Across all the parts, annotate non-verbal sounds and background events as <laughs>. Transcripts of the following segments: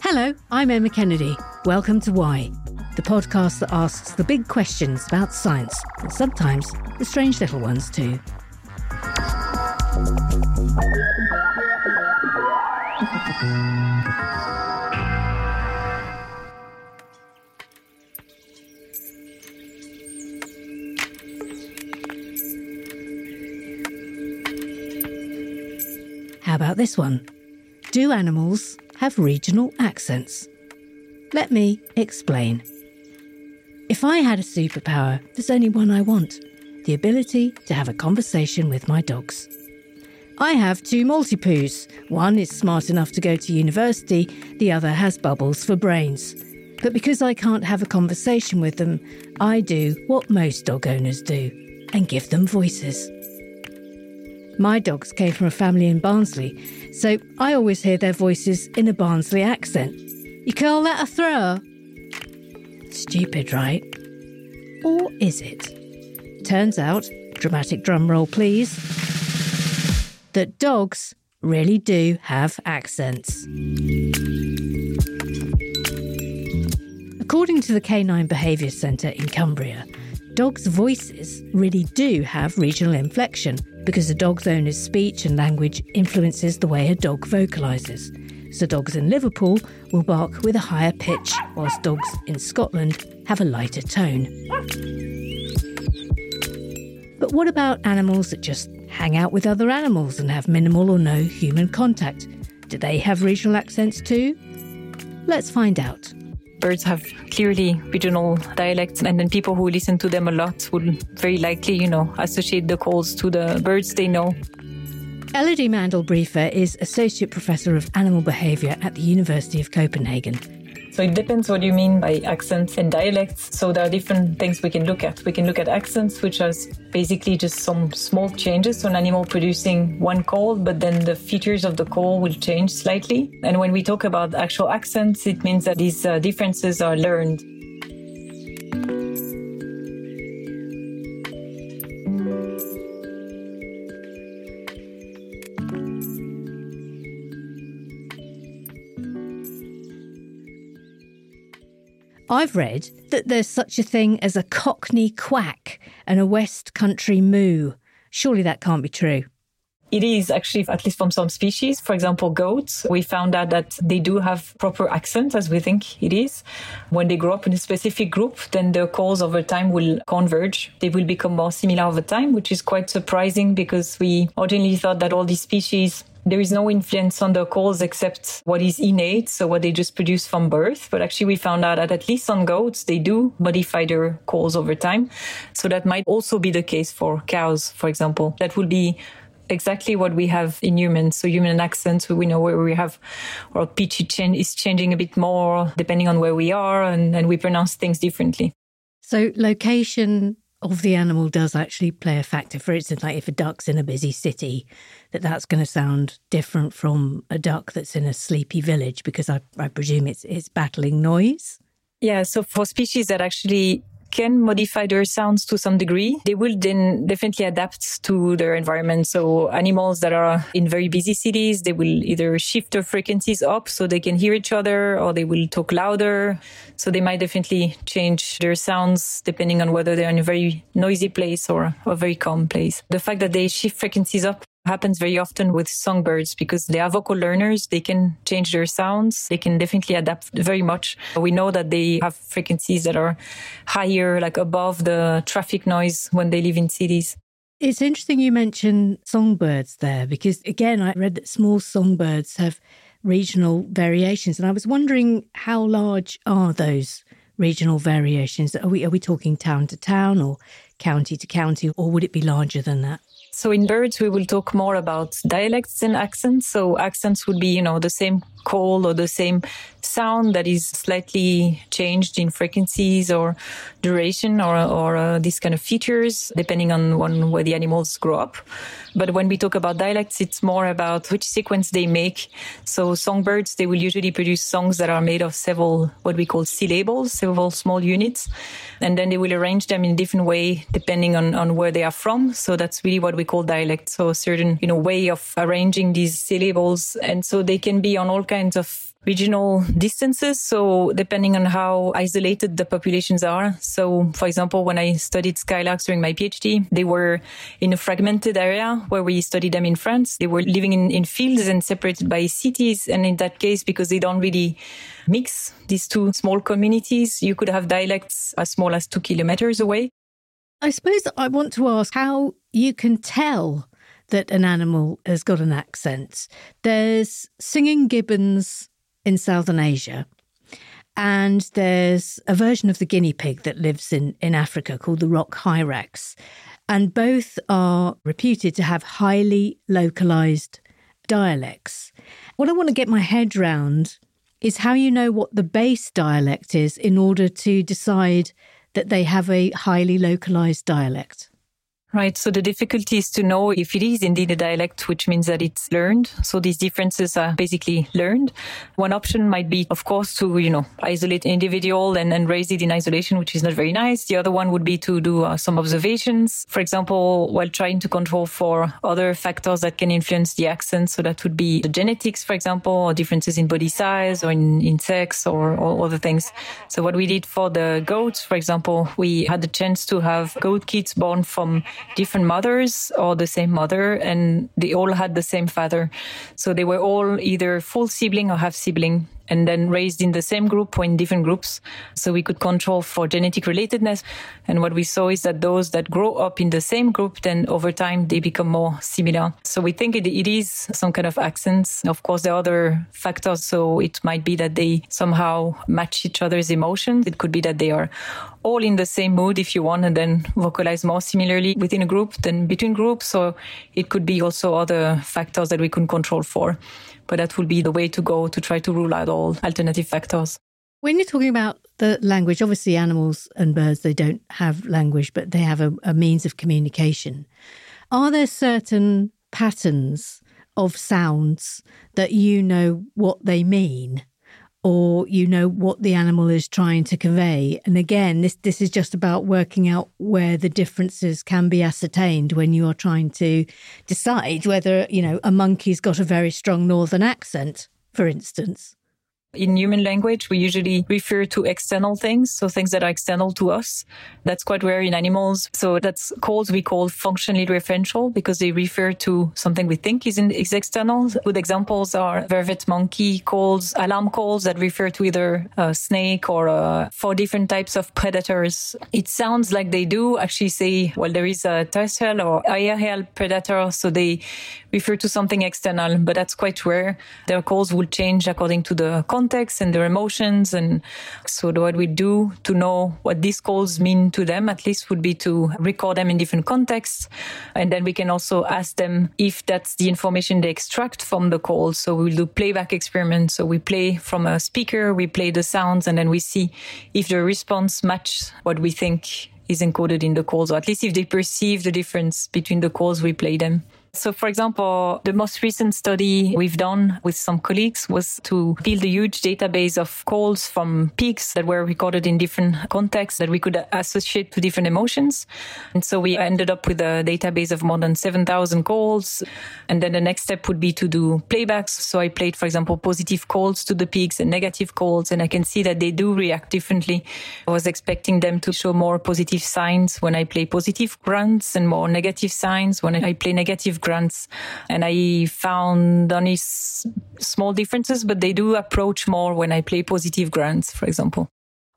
Hello, I'm Emma Kennedy. Welcome to Why, the podcast that asks the big questions about science and sometimes the strange little ones too. How about this one? Do animals have regional accents? Let me explain. If I had a superpower, there's only one I want the ability to have a conversation with my dogs. I have two Maltipoos. One is smart enough to go to university, the other has bubbles for brains. But because I can't have a conversation with them, I do what most dog owners do and give them voices. My dogs came from a family in Barnsley, so I always hear their voices in a Barnsley accent. You call that a throw? Stupid, right? Or is it? Turns out, dramatic drum roll please, that dogs really do have accents. According to the Canine Behaviour Centre in Cumbria, dogs' voices really do have regional inflection because a dog's owner's speech and language influences the way a dog vocalises. So, dogs in Liverpool will bark with a higher pitch, whilst dogs in Scotland have a lighter tone. But what about animals that just hang out with other animals and have minimal or no human contact? Do they have regional accents too? Let's find out. Birds have clearly regional dialects, and then people who listen to them a lot would very likely, you know, associate the calls to the birds they know. Elodie Mandel-Briefer is Associate Professor of Animal Behaviour at the University of Copenhagen. So it depends what you mean by accents and dialects. So there are different things we can look at. We can look at accents, which are basically just some small changes. So an animal producing one call, but then the features of the call will change slightly. And when we talk about actual accents, it means that these uh, differences are learned. I've read that there's such a thing as a Cockney quack and a West Country moo. Surely that can't be true. It is actually, at least from some species, for example, goats, we found out that they do have proper accents as we think it is. When they grow up in a specific group, then their calls over time will converge. They will become more similar over time, which is quite surprising because we originally thought that all these species there is no influence on the calls except what is innate, so what they just produce from birth. But actually, we found out that at least on goats, they do modify their calls over time. So that might also be the case for cows, for example. That would be exactly what we have in humans. So human accents, we know where we have our pitch is changing a bit more depending on where we are, and, and we pronounce things differently. So location of the animal does actually play a factor. For instance, like if a duck's in a busy city, that that's going to sound different from a duck that's in a sleepy village because I, I presume it's it's battling noise. Yeah. So for species that actually can modify their sounds to some degree, they will then definitely adapt to their environment. So animals that are in very busy cities, they will either shift their frequencies up so they can hear each other or they will talk louder. So they might definitely change their sounds depending on whether they're in a very noisy place or a very calm place. The fact that they shift frequencies up happens very often with songbirds because they are vocal learners. They can change their sounds. They can definitely adapt very much. We know that they have frequencies that are higher, like above the traffic noise when they live in cities. It's interesting you mentioned songbirds there because, again, I read that small songbirds have regional variations. And I was wondering how large are those regional variations? Are we, are we talking town to town or county to county, or would it be larger than that? So in birds, we will talk more about dialects and accents. So accents would be, you know, the same call or the same sound that is slightly changed in frequencies or duration or, or uh, these kind of features, depending on, on where the animals grow up. But when we talk about dialects, it's more about which sequence they make. So songbirds, they will usually produce songs that are made of several, what we call syllables, several small units. And then they will arrange them in a different way depending on, on where they are from. So that's really what we call dialect. So certain, you know, way of arranging these syllables. And so they can be on all kinds of regional distances. So depending on how isolated the populations are. So for example, when I studied skylarks during my PhD, they were in a fragmented area where we studied them in France. They were living in, in fields and separated by cities. And in that case, because they don't really mix these two small communities, you could have dialects as small as two kilometers away. I suppose I want to ask how you can tell that an animal has got an accent. There's singing gibbons in Southern Asia. And there's a version of the guinea pig that lives in, in Africa called the rock hyrax. And both are reputed to have highly localized dialects. What I want to get my head round is how you know what the base dialect is in order to decide that they have a highly localized dialect. Right. So the difficulty is to know if it is indeed a dialect, which means that it's learned. So these differences are basically learned. One option might be, of course, to, you know, isolate individual and, and raise it in isolation, which is not very nice. The other one would be to do uh, some observations. For example, while trying to control for other factors that can influence the accent. So that would be the genetics, for example, or differences in body size or in, in sex or, or other things. So what we did for the goats, for example, we had the chance to have goat kids born from different mothers or the same mother, and they all had the same father. So they were all either full sibling or half sibling and then raised in the same group or in different groups. So we could control for genetic relatedness. And what we saw is that those that grow up in the same group, then over time they become more similar. So we think it, it is some kind of accents. Of course, there are other factors. So it might be that they somehow match each other's emotions. It could be that they are all in the same mood if you want and then vocalize more similarly within a group than between groups. So it could be also other factors that we can control for but that will be the way to go to try to rule out all alternative factors. When you're talking about the language, obviously animals and birds, they don't have language, but they have a, a means of communication. Are there certain patterns of sounds that you know what they mean? Or you know what the animal is trying to convey. And again, this this is just about working out where the differences can be ascertained when you are trying to decide whether, you know, a monkey's got a very strong northern accent, for instance. In human language, we usually refer to external things, so things that are external to us. That's quite rare in animals. So that's calls we call functionally referential because they refer to something we think is, in, is external. Good examples are vervet monkey calls, alarm calls that refer to either a snake or uh, a, for different types of predators. It sounds like they do actually say, well, there is a terrestrial or aerial predator, so they refer to something external, but that's quite rare. Their calls will change according to the context and their emotions. And so what we do to know what these calls mean to them, at least would be to record them in different contexts. And then we can also ask them if that's the information they extract from the call. So we'll do playback experiments. So we play from a speaker, we play the sounds, and then we see if the response match what we think is encoded in the calls, or at least if they perceive the difference between the calls we play them. So, for example, the most recent study we've done with some colleagues was to build a huge database of calls from pigs that were recorded in different contexts that we could associate to different emotions. And so we ended up with a database of more than 7,000 calls. And then the next step would be to do playbacks. So I played, for example, positive calls to the pigs and negative calls. And I can see that they do react differently. I was expecting them to show more positive signs when I play positive grunts and more negative signs when I play negative grunts. And I found only s- small differences, but they do approach more when I play positive grunts, for example.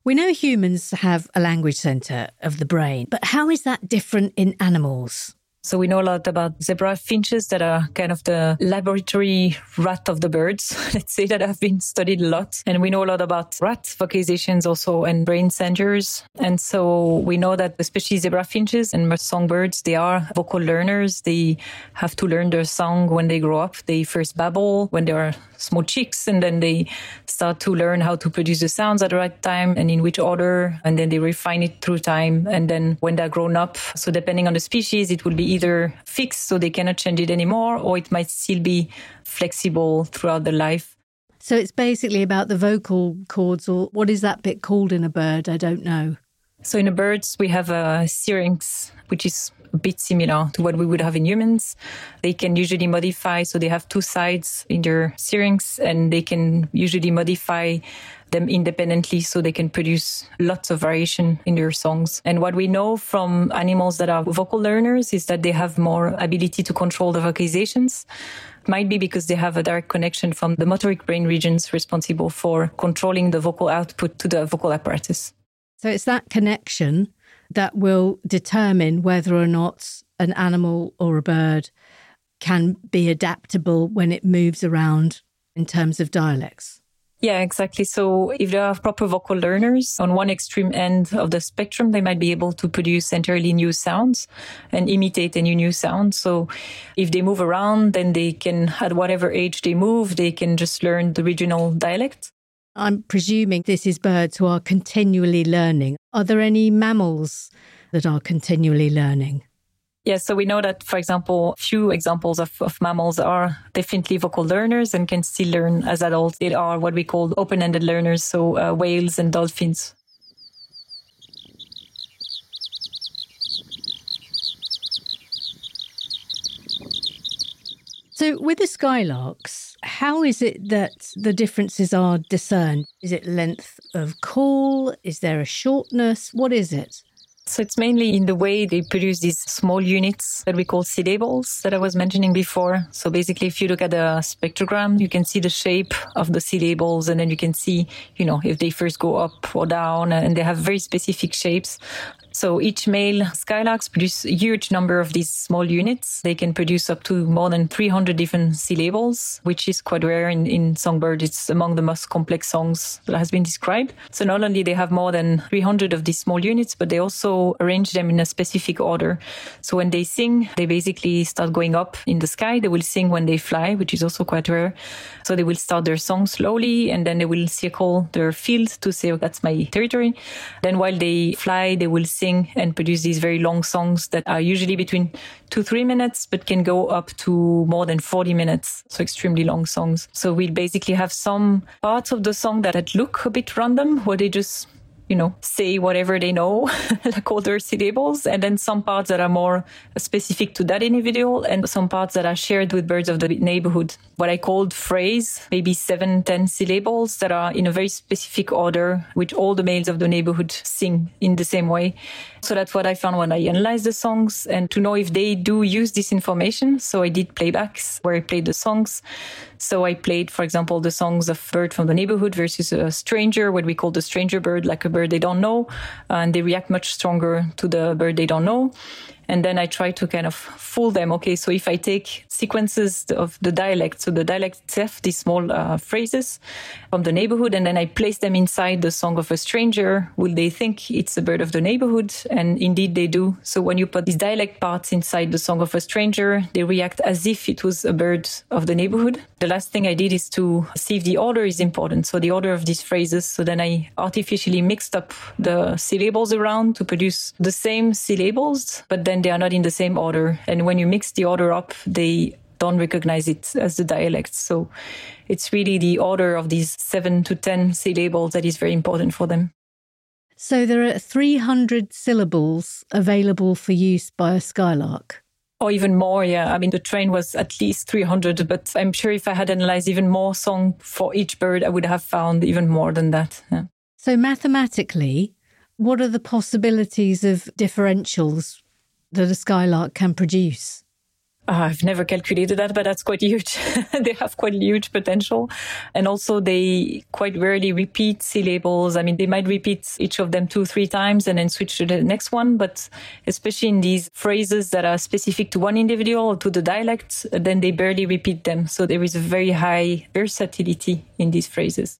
We know humans have a language center of the brain, but how is that different in animals? So we know a lot about zebra finches that are kind of the laboratory rat of the birds. <laughs> Let's say that have been studied a lot. And we know a lot about rat vocalizations also and brain centers. And so we know that especially zebra finches and songbirds, they are vocal learners. They have to learn their song when they grow up. They first babble when they are small chicks and then they start to learn how to produce the sounds at the right time and in which order. And then they refine it through time. And then when they're grown up, so depending on the species, it will be either fixed so they cannot change it anymore or it might still be flexible throughout the life. So it's basically about the vocal cords, or what is that bit called in a bird? I don't know. So in the birds, we have a syrinx, which is a bit similar to what we would have in humans. They can usually modify, so they have two sides in their syrinx, and they can usually modify them independently so they can produce lots of variation in their songs. And what we know from animals that are vocal learners is that they have more ability to control the vocalizations. It might be because they have a direct connection from the motoric brain regions responsible for controlling the vocal output to the vocal apparatus. So it's that connection that will determine whether or not an animal or a bird can be adaptable when it moves around in terms of dialects. Yeah, exactly. So if they are proper vocal learners on one extreme end of the spectrum, they might be able to produce entirely new sounds and imitate any new sound. So if they move around, then they can, at whatever age they move, they can just learn the regional dialect. I'm presuming this is birds who are continually learning. Are there any mammals that are continually learning? Yeah, so we know that, for example, few examples of, of mammals are definitely vocal learners and can still learn as adults. They are what we call open-ended learners, so uh, whales and dolphins. So, with the skylarks, how is it that the differences are discerned? Is it length of call? Is there a shortness? What is it? So it's mainly in the way they produce these small units that we call syllables that I was mentioning before. So basically, if you look at the spectrogram, you can see the shape of the syllables and then you can see, you know, if they first go up or down and they have very specific shapes. So each male skylarks produce a huge number of these small units. They can produce up to more than 300 different syllables, which is quite rare in, in songbird. It's among the most complex songs that has been described. So not only they have more than 300 of these small units, but they also arrange them in a specific order. So when they sing, they basically start going up in the sky. They will sing when they fly, which is also quite rare. So they will start their song slowly and then they will circle their field to say, oh, that's my territory. Then while they fly, they will sing and produce these very long songs that are usually between two, three minutes, but can go up to more than 40 minutes. So extremely long songs. So we basically have some parts of the song that look a bit random where they just you know, say whatever they know, <laughs> like all their syllables, and then some parts that are more specific to that individual, and some parts that are shared with birds of the neighborhood. What I called phrase, maybe seven, ten syllables that are in a very specific order, which all the males of the neighborhood sing in the same way. So that's what I found when I analyzed the songs and to know if they do use this information. So I did playbacks where I played the songs. So I played, for example, the songs of bird from the neighborhood versus a stranger, what we call the stranger bird, like a bird they don't know. And they react much stronger to the bird they don't know. And then I try to kind of fool them. Okay, so if I take sequences of the dialect, so the dialect itself, these small uh, phrases from the neighborhood, and then I place them inside the song of a stranger, will they think it's a bird of the neighborhood? And indeed they do. So when you put these dialect parts inside the song of a stranger, they react as if it was a bird of the neighborhood. The last thing I did is to see if the order is important. So the order of these phrases. So then I artificially mixed up the syllables around to produce the same syllables, but then then they are not in the same order. And when you mix the order up, they don't recognize it as the dialect. So it's really the order of these seven to 10 syllables that is very important for them. So there are 300 syllables available for use by a skylark. Or even more, yeah. I mean, the train was at least 300, but I'm sure if I had analyzed even more song for each bird, I would have found even more than that. Yeah. So mathematically, what are the possibilities of differentials that a skylark can produce? Uh, I've never calculated that, but that's quite huge. <laughs> they have quite huge potential. And also they quite rarely repeat syllables. I mean, they might repeat each of them two, three times and then switch to the next one. But especially in these phrases that are specific to one individual or to the dialect, then they barely repeat them. So there is a very high versatility in these phrases.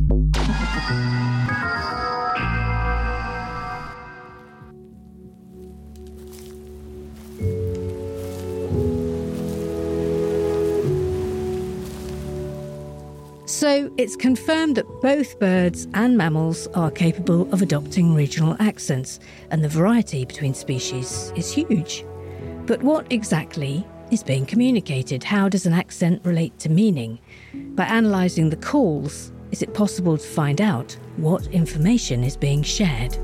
So it's confirmed that both birds and mammals are capable of adopting regional accents, and the variety between species is huge. But what exactly is being communicated? How does an accent relate to meaning? By analysing the calls, is it possible to find out what information is being shared?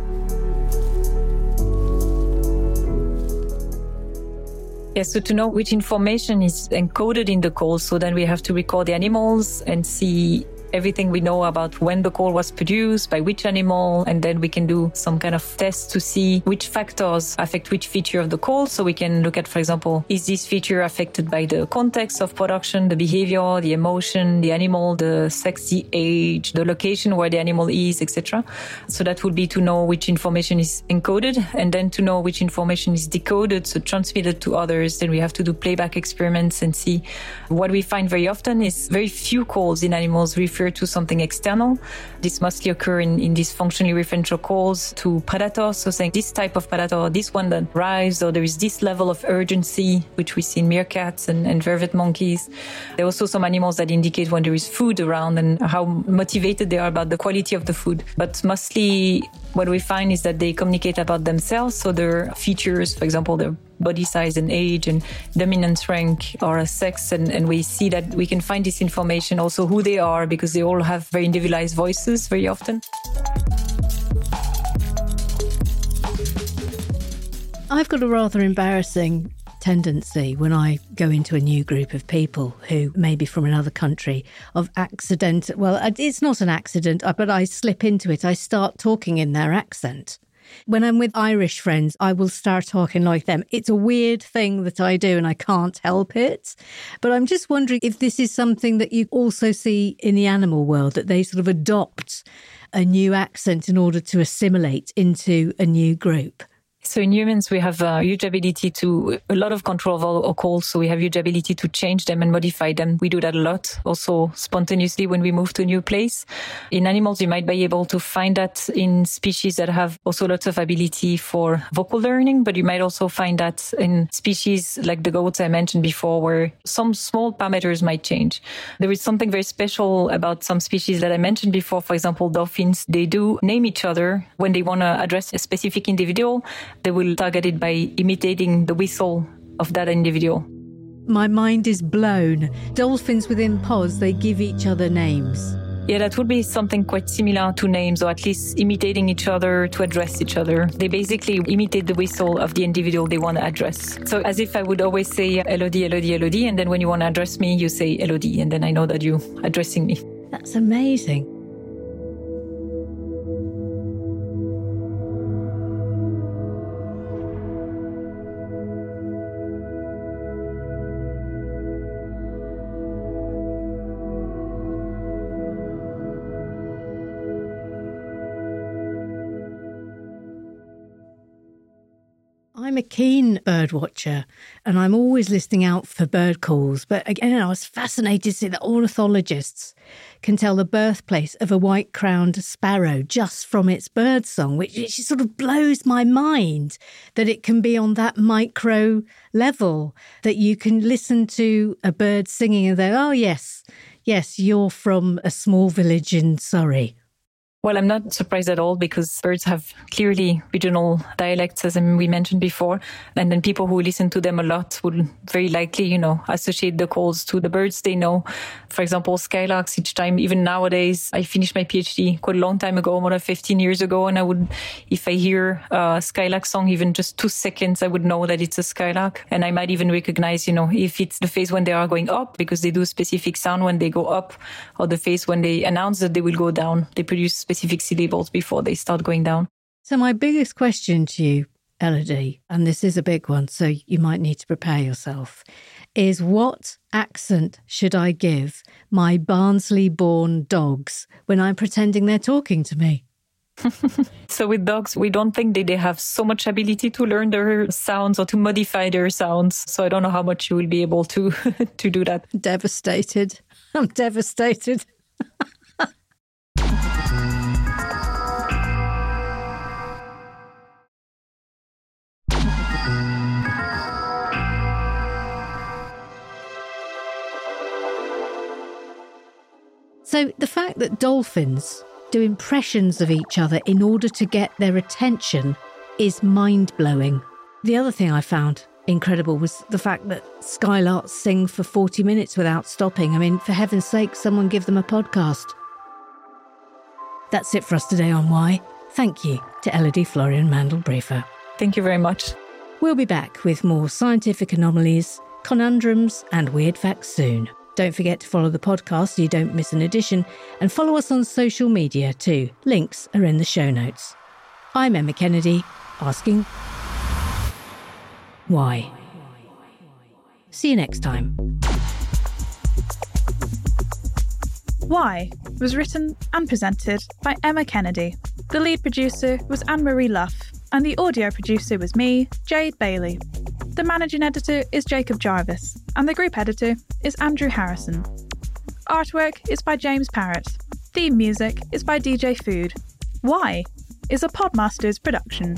Yes, so to know which information is encoded in the call, so then we have to record the animals and see everything we know about when the call was produced, by which animal, and then we can do some kind of test to see which factors affect which feature of the call. So we can look at, for example, is this feature affected by the context of production, the behavior, the emotion, the animal, the sex, the age, the location where the animal is, etc. So that would be to know which information is encoded and then to know which information is decoded, so transmitted to others. Then we have to do playback experiments and see what we find very often is very few calls in animals refer refer to something external. This mostly occur in, in these functionally referential calls to predators. So saying this type of predator, this one that rise, or there is this level of urgency, which we see in meerkats and, and vervet monkeys. There are also some animals that indicate when there is food around and how motivated they are about the quality of the food. But mostly what we find is that they communicate about themselves. So their features, for example, their body size and age and dominant rank or sex. And, and we see that we can find this information also who they are because they all have very individualized voices very often. I've got a rather embarrassing tendency when I go into a new group of people who may be from another country of accident. Well, it's not an accident, uh, but I slip into it. I start talking in their accent. When I'm with Irish friends, I will start talking like them. It's a weird thing that I do and I can't help it. But I'm just wondering if this is something that you also see in the animal world, that they sort of adopt a new accent in order to assimilate into a new group. So in humans, we have a huge ability to, a lot of control of our calls. So we have huge ability to change them and modify them. We do that a lot. Also spontaneously when we move to a new place. In animals, you might be able to find that in species that have also lots of ability for vocal learning, but you might also find that in species like the goats I mentioned before, where some small parameters might change. There is something very special about some species that I mentioned before. For example, dolphins, they do name each other when they want to address a specific individual they will target it by imitating the whistle of that individual. My mind is blown. Dolphins within pods, they give each other names. Yeah, that would be something quite similar to names, or at least imitating each other to address each other. They basically imitate the whistle of the individual they want to address. So as if I would always say Elodie, Elodie, Elodie, and then when you want to address me, you say Elodie, and then I know that you're addressing me. That's amazing. I'm a keen bird watcher and I'm always listening out for bird calls. But again, I was fascinated to see that ornithologists can tell the birthplace of a white crowned sparrow just from its bird song, which, which sort of blows my mind that it can be on that micro level that you can listen to a bird singing and go, oh, yes, yes, you're from a small village in Surrey well, I'm not surprised at all because birds have clearly regional dialects, as we mentioned before. And then people who listen to them a lot would very likely, you know, associate the calls to the birds they know. For example, skylarks, each time, even nowadays, I finished my PhD quite a long time ago, more than 15 years ago. And I would, if I hear a skylark song, even just two seconds, I would know that it's a skylark. And I might even recognize, you know, if it's the phase when they are going up, because they do specific sound when they go up, or the phase when they announce that they will go down. They produce specific specific syllables before they start going down. So, my biggest question to you, Elodie, and this is a big one, so you might need to prepare yourself, is what accent should I give my Barnsley born dogs when I'm pretending they're talking to me? <laughs> so with dogs, we don't think that they have so much ability to learn their sounds or to modify their sounds. So I don't know how much you will be able to <laughs> to do that. Devastated. <laughs> I'm devastated. So the fact that dolphins do impressions of each other in order to get their attention is mind blowing. The other thing I found incredible was the fact that skylarks sing for 40 minutes without stopping. I mean, for heaven's sake, someone give them a podcast. That's it for us today on Why. Thank you to Elodie Floriane Mandel Briefer. Thank you very much. We'll be back with more scientific anomalies, conundrums, and weird facts soon. Don't forget to follow the podcast so you don't miss an edition, and follow us on social media too. Links are in the show notes. I'm Emma Kennedy, asking why. See you next time. Why was written and presented by Emma Kennedy. The lead producer was Anne Marie Luff, and the audio producer was me, Jade Bailey. The managing editor is Jacob Jarvis, and the group editor is Andrew Harrison. Artwork is by James Parrett. Theme music is by DJ Food. Why is a Podmasters production.